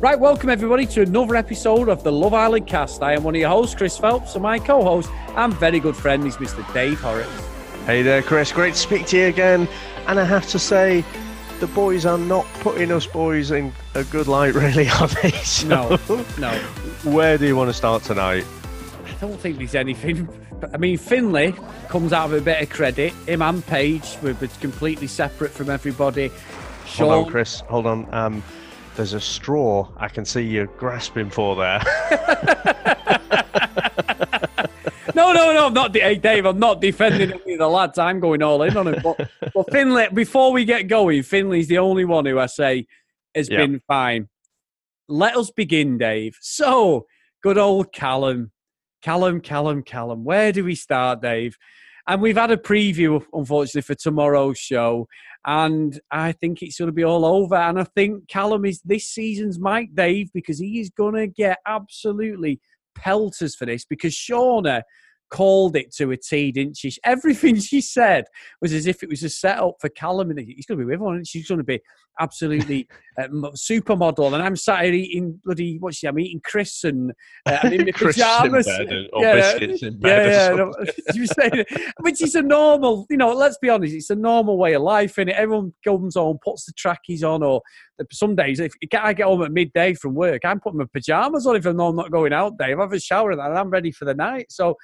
Right, welcome everybody to another episode of the Love Island cast. I am one of your hosts, Chris Phelps, and my co host and very good friend is Mr. Dave Horrocks. Hey there, Chris. Great to speak to you again. And I have to say, the boys are not putting us boys in a good light, really, are they? So, No, no. Where do you want to start tonight? I don't think there's anything. I mean, Finley comes out of a bit of credit. Him and Paige were completely separate from everybody. Hold on, Chris. Hold on. Um, there's a straw I can see you grasping for there. no, no, no, I'm not. De- hey, Dave, I'm not defending any of the lads. I'm going all in on him. But, but Finley, before we get going, Finley's the only one who I say has Yeah. been fine. Let us begin, Dave. So, good old Callum. Callum, Callum, Callum. Where do we start, Dave? And we've had a preview, unfortunately, for tomorrow's show. And I think it's going to be all over. And I think Callum is this season's Mike Dave because he is going to get absolutely pelters for this because Shauna called it to a T, didn't she? Everything she said was as if it was a setup for Callum. And he's going to be with and she's going to be absolutely um, supermodel. And I'm sat here eating bloody, what's she? I'm eating Chris and uh, I'm in my pajamas. or Yeah, biscuits in bed yeah, yeah. something. No, saying, which is a normal, you know, let's be honest, it's a normal way of life, and everyone comes home, puts the trackies on, or some days, if I get home at midday from work, I'm putting my pajamas on if I know I'm not going out, Dave. I have a shower and I'm ready for the night. So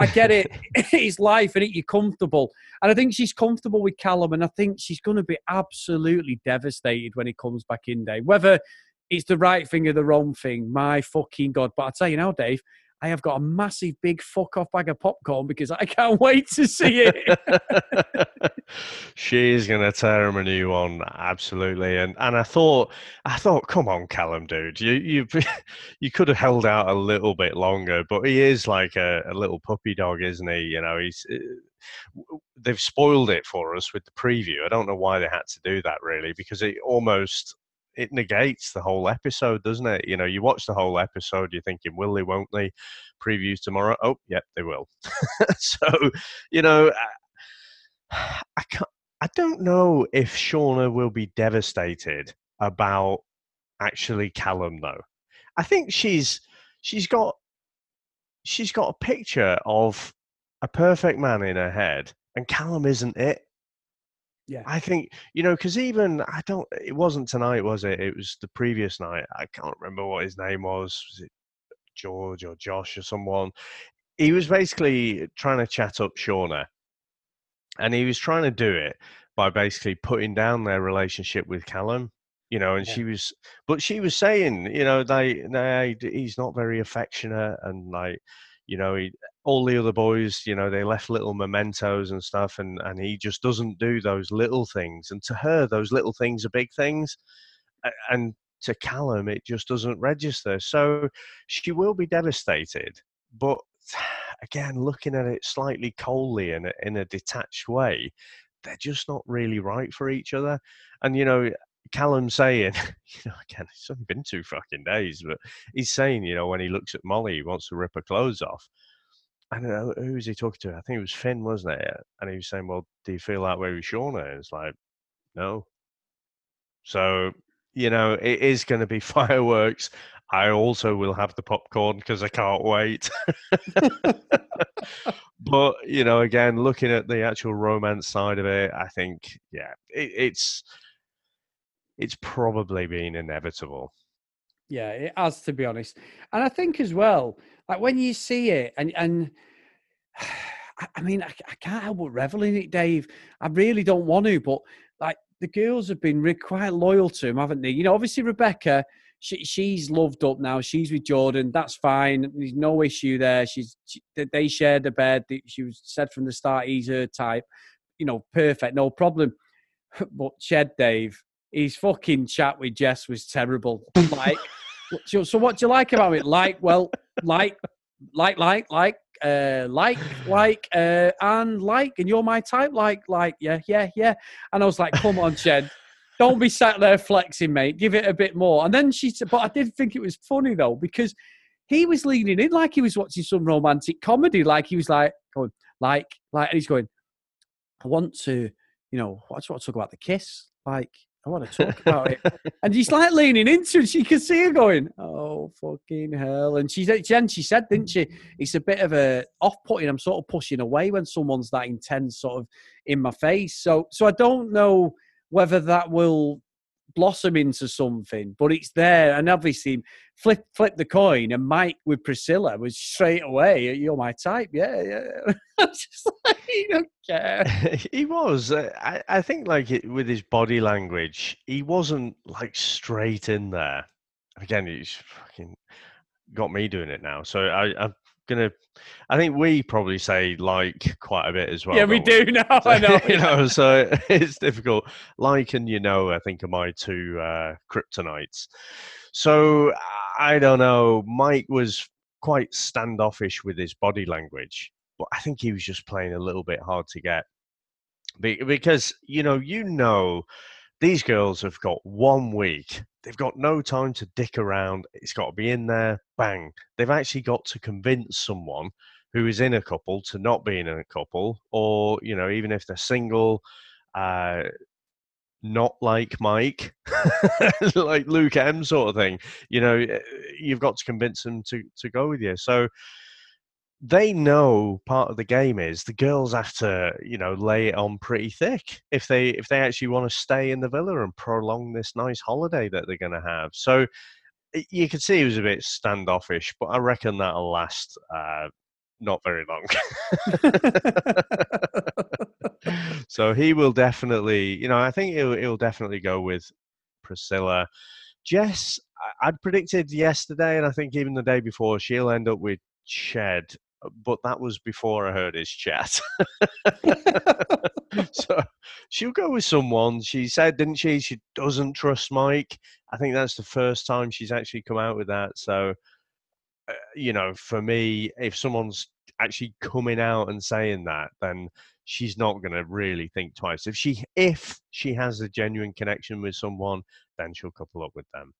I get it. it's life and it, you're comfortable. And I think she's comfortable with Callum, and I think she's going to be absolutely devastated when he comes back in, day. Whether it's the right thing or the wrong thing, my fucking God. But I tell you now, Dave, I have got a massive big fuck off bag of popcorn because I can't wait to see it. She's gonna tear him a new one, absolutely. And and I thought, I thought, come on, Callum, dude, you you you could have held out a little bit longer. But he is like a, a little puppy dog, isn't he? You know, he's. uh, They've spoiled it for us with the preview. I don't know why they had to do that, really, because it almost it negates the whole episode, doesn't it? You know, you watch the whole episode, you're thinking, will they, won't they? Previews tomorrow. Oh, yep, they will. so, you know, I, I can't. I don't know if Shauna will be devastated about actually Callum though. I think she's she's got she's got a picture of a perfect man in her head, and Callum isn't it. Yeah. I think you know because even I don't. It wasn't tonight, was it? It was the previous night. I can't remember what his name was. Was it George or Josh or someone? He was basically trying to chat up Shauna, and he was trying to do it by basically putting down their relationship with Callum. You know, and Yeah. she was, but she was saying, you know, they, they, he's not very affectionate, and like, you know, he, all the other boys, you know, they left little mementos and stuff, and and he just doesn't do those little things. And to her, those little things are big things, and to Callum, it just doesn't register. So she will be devastated, but again, looking at it slightly coldly in a, in a detached way, they're just not really right for each other. And you know, Callum saying, you know, again, it's only been two fucking days, but he's saying, you know, when he looks at Molly, he wants to rip her clothes off. I don't know who was he talking to. I think it was Finn, wasn't it? And he was saying, "Well, do you feel that way with Shauna?" And it's like, no. So you know, it is going to be fireworks. I also will have the popcorn because I can't wait. but you know, again, looking at the actual romance side of it, I think, yeah, it, it's it's probably been inevitable. Yeah, it has to be honest. And I think as well, like when you see it, and and I- mean, I, I can't help but revel in it, Dave. I really don't want to, but like the girls have been re- quite loyal to him, haven't they? You know, obviously Rebecca, she, she's loved up now. She's with Jordan. That's fine. There's no issue there. She's she, they- shared the bed. She was said from the start he's her type. You know, perfect, no problem. But Ched Dave, his fucking chat with Jess was terrible. Like, so, so what do you like about it? Like, well, like, like, like, like, uh, like, like, uh, and like, and you're my type. Like, like, yeah, yeah, yeah. And I was like, come on, Ched. Don't be sat there flexing, mate. Give it a bit more. And then she said, but I did think it was funny though, because he was leaning in like he was watching some romantic comedy. Like he was like going, like, like, and he's going, I want to, you know, I just want to talk about the kiss. Like, I want to talk about it. And she's like leaning into it. She can see her going, oh, fucking hell. And she, Jen, she said, didn't she? It's a bit of a off putting. I'm sort of pushing away when someone's that intense sort of in my face. So, so I don't know whether that will blossom into something, but it's there. And obviously, flip flip the coin, and Mike with Priscilla was straight away. You're my type, yeah, yeah. just like, he don't care. he was. Uh, I, I think like it, with his body language, he wasn't like straight in there. Again, he's fucking got me doing it now. So I, I'm gonna. I think we probably say like quite a bit as well. Yeah, we do now. I know. you know, so it's difficult. Like and you know, I think are my two uh, kryptonites. So I don't know. Mike was quite standoffish with his body language, but I think he was just playing a little bit hard to get because you know, you know, these girls have got one week They've got no time to dick around. It's got to be in there, bang. They've actually got to convince someone who is in a couple to not be in a couple, or, you know, even if they're single, uh, not like Mike, like Luke M sort of thing. You know, eh, you've got to convince them to, to go with you. So they know part of the game is the girls have to you know lay it on pretty thick if they if they actually want to stay in the villa and prolong this nice holiday that they're going to have so you could see he was a bit standoffish but i reckon that'll last uh, not very long so he will definitely you know i think he'll, he'll definitely go with priscilla jess i'd predicted yesterday and i think even the day before she'll end up with Ched but that was before I heard his chat. so she'll go with someone. She said, didn't she? She doesn't trust Mike. I think that's the first time she's actually come out with that. So, uh, you know, for me, if someone's actually coming out and saying that, then she's not going to really think twice. If she if she has a genuine connection with someone, then she'll couple up with them.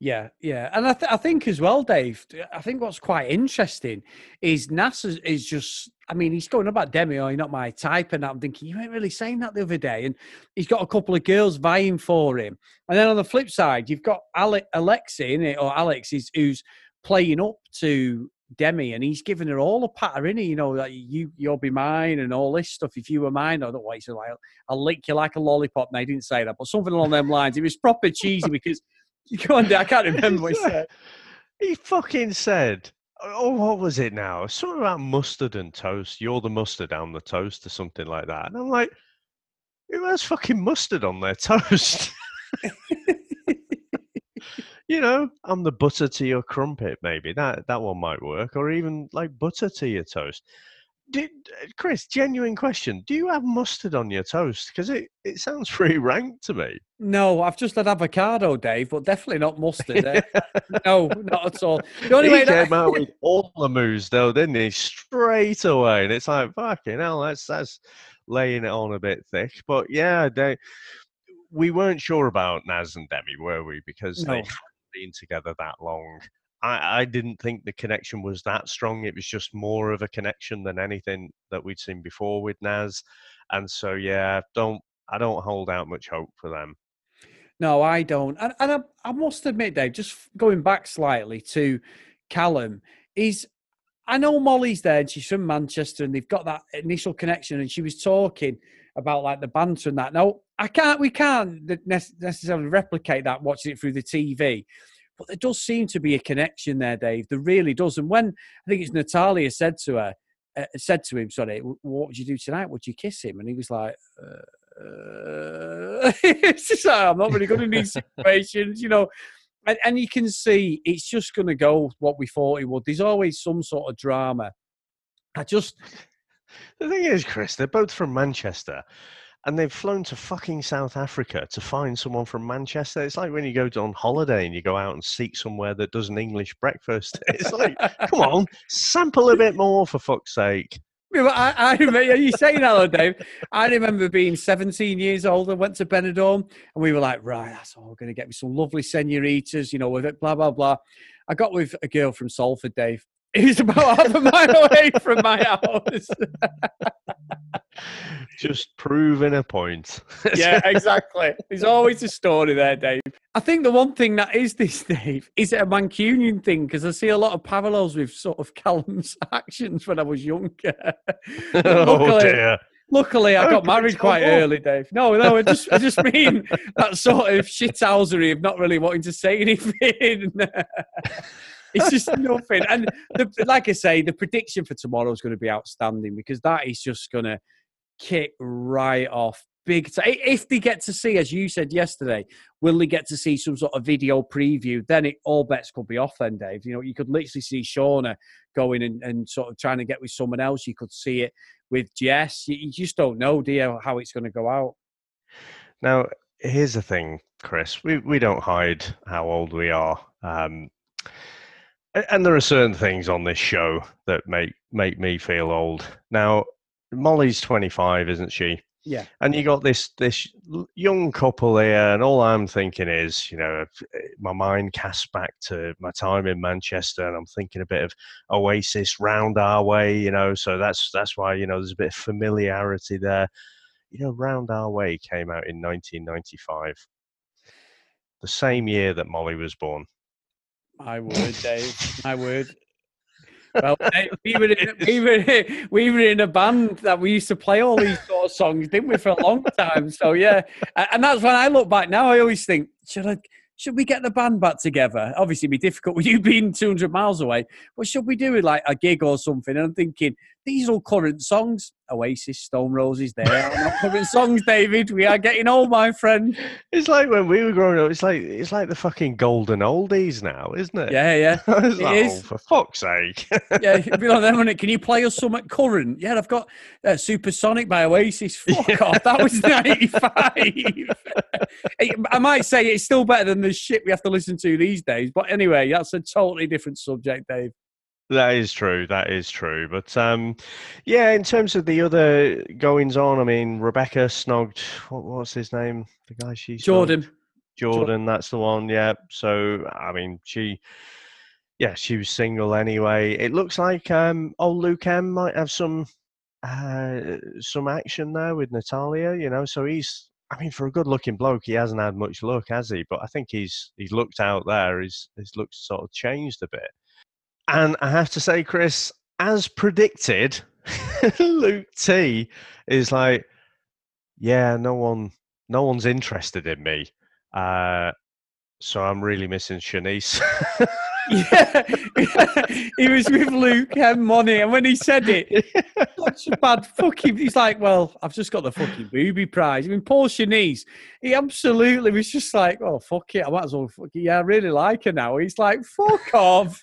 Yeah, yeah, and I, th- I think as well, Dave. I think what's quite interesting is NASA is just. I mean, he's going about Demi, or you're not my type, and I'm thinking you ain't really saying that the other day. And he's got a couple of girls vying for him, and then on the flip side, you've got Ale- Alexi in it, or Alex is who's playing up to Demi, and he's giving her all a patter in You know, like you you'll be mine and all this stuff. If you were mine, I don't know like. I'll lick you like a lollipop. And I didn't say that, but something along them lines. It was proper cheesy because Go on, I can't remember what he said. He fucking said, oh, what was it now? Something about mustard and toast. You're the mustard on the toast or something like that. And I'm like, who has fucking mustard on their toast? you know, I'm the butter to your crumpet, maybe. That that one might work. Or even like butter to your toast. Did, Chris, genuine question. Do you have mustard on your toast? Because it, it sounds pretty rank to me. No, I've just had avocado, Dave, but definitely not mustard. Eh? no, not at all. The only he way came that... out with all the moves, though, didn't he? Straight away. And it's like, fucking hell, that's, that's laying it on a bit thick. But yeah, they, we weren't sure about Naz and Demi, were we? Because no. they been together that long. I, I didn't think the connection was that strong. It was just more of a connection than anything that we'd seen before with Naz. And so, yeah, don't I don't hold out much hope for them. No, I don't. And, and I, I, must admit, Dave, just going back slightly to Callum, is I know Molly's there and she's from Manchester and they've got that initial connection and she was talking about like the banter and that. No, I can't, we can't necessarily replicate that watching it through the TV. But there does seem to be a connection there, Dave. There really does. And when I think it's Natalia said to her, uh, said to him, sorry, what would you do tonight? Would you kiss him? And he was like, uh, uh, just I'm not really good in these situations, you know. And, and you can see it's just going to go what we thought it would. There's always some sort of drama. I just. The thing is, Chris, they're both from Manchester and they've flown to fucking South Africa to find someone from Manchester. It's like when you go on holiday and you go out and seek somewhere that does an English breakfast. It's like, come on, sample a bit more for fuck's sake. I, I remember you saying that, Dave. I remember being 17 years old. I went to Benidorm, and we were like, right, that's all. Going to get me some lovely senoritas, you know, with it, blah blah blah. I got with a girl from Salford, Dave. He's about half a mile away from my house. Just proving a point. yeah, exactly. There's always a story there, Dave. I think the one thing that is this, Dave, is it a Mancunian thing? Because I see a lot of parallels with sort of Callum's actions when I was younger. oh luckily, dear. luckily, I got married quite early, Dave. No, no, I just, I just mean that sort of shithousery of not really wanting to say anything. It's just nothing. And the, like I say, the prediction for tomorrow is going to be outstanding because that is just going to kick right off big time. If they get to see, as you said yesterday, will they get to see some sort of video preview? Then it all bets could be off. Then, Dave, you know, you could literally see Shauna going and, and sort of trying to get with someone else. You could see it with Jess. You, you just don't know, do how it's going to go out? Now, here's the thing, Chris. We we don't hide how old we are. Um, and there are certain things on this show that make make me feel old. Now, Molly's 25, isn't she? Yeah. And you got this this young couple here, and all I'm thinking is, you know, eh, my mind casts back to my time in Manchester, and I'm thinking a bit of Oasis, Round Are Way, you know. So that's that's why you know there's a bit of familiarity there. You know, Round Are Way came out in 1995, the same year that Molly was born. My word, Dave. My word. Well, Dave, we were, in, we, were, we were in a band that we used to play all these sort of songs, didn't we, for a long time? So, yeah. And that's when I look back now, I always think, should I. Should we get the band back together? Obviously, it'd be difficult with you being 200 miles away, but should we do like a gig or something? And I'm thinking, these are current songs. Oasis, Stone Roses, they are not current songs, David. We are getting old, my friend. It's like when we were growing up. It's like it's like the fucking golden oldies now, isn't it? Yeah, yeah. it's it like, is. oh, for fuck's sake. yeah, it'd be like wouldn't it? Can you play us some at current? Yeah, I've got uh, Supersonic by Oasis. Fuck off, that was 95. I might say it's still better than the shit we have to listen to these days. But anyway, that's a totally different subject, Dave. That is true. That is true. But um, yeah, in terms of the other goings on, I mean, Rebecca snogged. What what's his name? The guy she snogged? Jordan. Jordan, that's the one. Yeah. So I mean, she, yeah, she was single anyway. It looks like um, old Luke M might have some uh, some action there with Natalia. You know, so he's. I mean, for a good-looking bloke, he hasn't had much luck, has he? But I think he's he's looked out there. His his looks sort of changed a bit. And I have to say, Chris, as predicted, Luke T is like, yeah, no one, no one's interested in me. Uh, so I'm really missing Siannise. Yeah, he was with Luke and Money, and when he said it, such a bad fucking. He's like, "Well, I've just got the fucking booby prize." I mean, Paul Siannise, he absolutely was just like, "Oh fuck it, I might as well." Fuck it. Yeah, I really like her now. He's like, "Fuck off."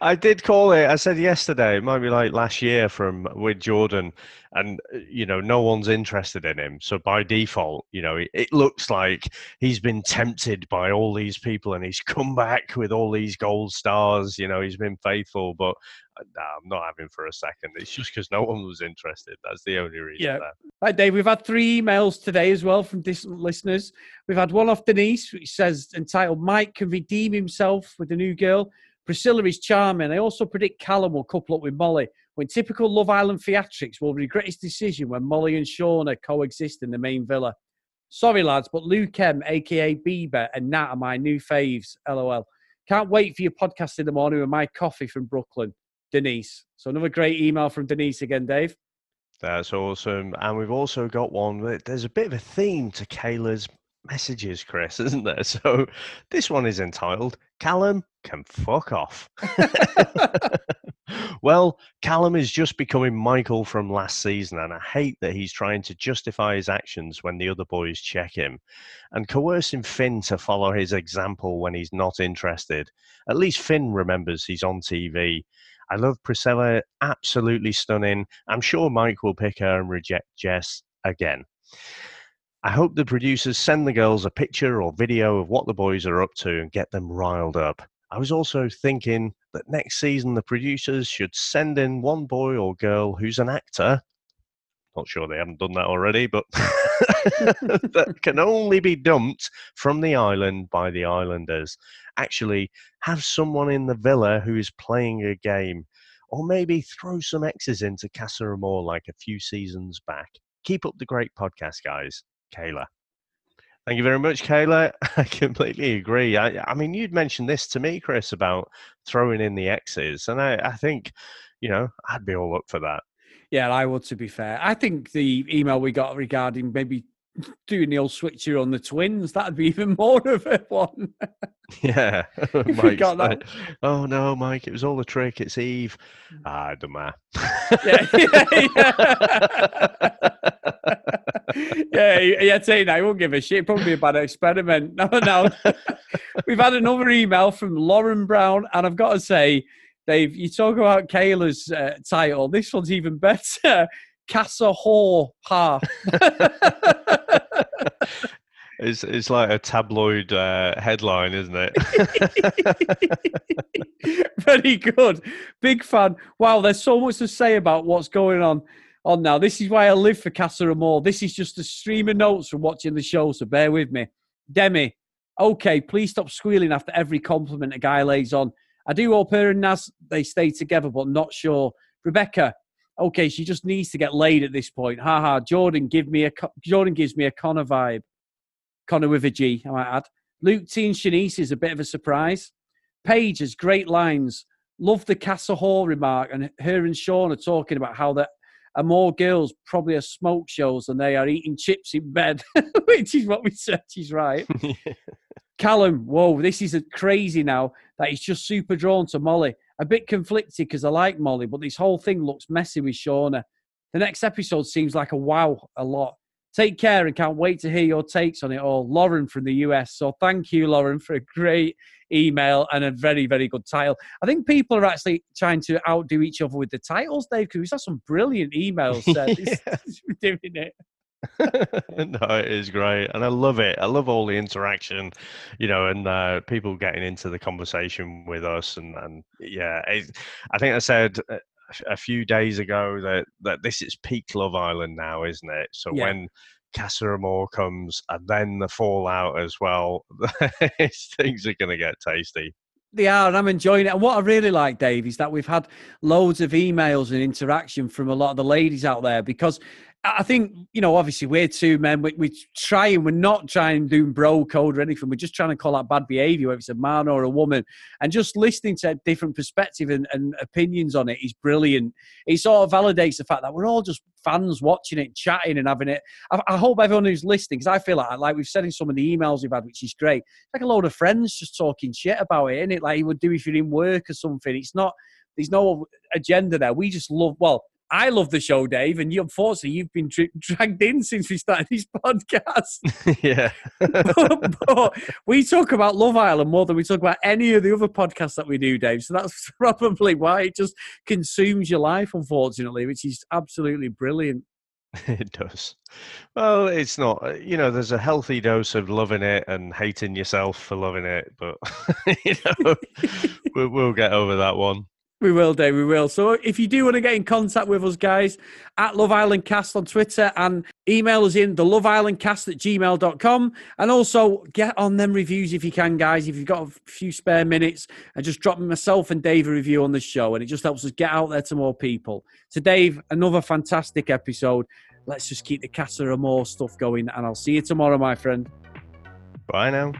I did call it. I said yesterday. It might be like last year from with Jordan, and uh, you know, no one's interested in him. So by default, you know, it, it looks like he's been tempted by all these people, and he's come back with all these gold stars. You know, he's been faithful, but uh, nah, I'm not having for a second. It's just because no one was interested. That's the only reason. Yeah. there. Right, Dave, we've had three emails today as well from distant listeners. We've had one off Denise, which says entitled Mike can redeem himself with a new girl. Priscilla is charming. I also predict Callum will couple up with Molly. When typical Love Island theatrics will regret his decision when Molly and Shauna coexist in the main villa. Sorry, lads, but Luke M, aka Bieber, and Nat are my new faves. LOL. Can't wait for your podcast in the morning with my coffee from Brooklyn. Denise. So another great email from Denise again, Dave. That's awesome. And we've also got one. that- There's a bit of a theme to Kayla's messages, Chris, isn't there? So this one is entitled Callum Can Fuck Off. well, Callum is just becoming Michael from last season, and I hate that he's trying to justify his actions when the other boys check him and coercing Finn to follow his example when he's not interested. At least Finn remembers he's on TV. I love Priscilla, absolutely stunning. I'm sure Mike will pick her and reject Jess again. I hope the producers send the girls a picture or video of what the boys are up to and get them riled up. I was also thinking that next season the producers should send in one boy or girl who's an actor, Not sure they haven't done that already, but that can only be dumped from the island by the islanders. Actually, have someone in the villa who is playing a game, or maybe throw some X's into Casa Amor like a few seasons back. Keep up the great podcast, guys. Kayla. Thank you very much, Kayla. I completely agree. I, I, mean, you'd mentioned this to me, Chris, about throwing in the X's, and I, I think, you know, I'd be all up for that. Yeah, I would. To be fair, I think the email we got regarding maybe doing the old switcher on the twins that'd be even more of a one. yeah, Mike. got that. oh no, Mike! It was all a trick. It's Eve. Mm. Ah, don't matter. yeah, yeah, yeah. Yeah, yeah. Tell you now, I won't give a shit. Probably a bad experiment. No, no. We've had another email from Lauren Brown, and I've got to say Dave, you talk about Kayla's uh, title. This one's even better. Casa Whore Ha. it's it's like a tabloid uh, headline, isn't it? Very good. Big fan. Wow, there's so much to say about what's going on on now. This is why I live for Casa Amor. This is just a stream of notes from watching the show, so bear with me. Demi, okay, please stop squealing after every compliment a guy lays on. I do hope her and Naz they stay together, but not sure. Rebecca, okay, she just needs to get laid at this point. Ha ha. Jordan, give me a Jordan gives me a Connor vibe. Connor with a G, I might add. Luke T and Siannise is a bit of a surprise. Paige has great lines. Love the Casa Hall remark, and her and Sean are talking about how there are more girls probably are smoke shows than they are eating chips in bed, which is what we said. She's right. Callum, whoa, this is a crazy now that he's just super drawn to Molly. A bit conflicted because I like Molly, but this whole thing looks messy with Shauna. The next episode seems like a wow a lot. Take care and can't wait to hear your takes on it all. Lauren from the US. So thank you, Lauren, for a great email and a very, very good title. I think people are actually trying to outdo each other with the titles, Dave, because we've had some brilliant emails. Uh, yeah. doing it. no, it is great, and I love it. I love all the interaction, you know, and uh, people getting into the conversation with us, and and yeah, it, I think I said a few days ago that that this is peak Love Island now, isn't it? So yeah. when Casa Amor comes, and then the fallout as well, things are going to get tasty. They are, and I'm enjoying it. And what I really like, Dave, is that we've had loads of emails and interaction from a lot of the ladies out there because I think, you know, obviously we're two men. We, we try and we're not trying to do bro code or anything. We're just trying to call out bad behavior, whether it's a man or a woman. And just listening to different perspective and, and opinions on it is brilliant. It sort of validates the fact that we're all just fans watching it, chatting and having it. I, I hope everyone who's listening, because I feel like, like we've said in some of the emails we've had, which is great, like a load of friends just talking shit about it, it? Like you would do if you're in work or something. It's not, there's no agenda there. We just love, well, I love the show, Dave, and you unfortunately you've been tra- dragged in since we started this podcast. yeah, but, but, we talk about Love Island more than we talk about any of the other podcasts that we do, Dave. So that's probably why it just consumes your life, unfortunately, which is absolutely brilliant. It does. Well, it's not. Uh, you know, there's a healthy dose of loving it and hating yourself for loving it, but you know, we'll, we'll get over that one. We will do, we will. So if you do want to get in contact with us, guys, at Love Island Cast on Twitter and email us in the Love Island Cast at gmail.com. And also get on them reviews if you can, guys. If you've got a few spare minutes, and just drop myself and Dave a review on the show. And it just helps us get out there to more people. So, Dave, another fantastic episode. Let's just keep the Casa Amor stuff going. And I'll see you tomorrow, my friend. Bye now.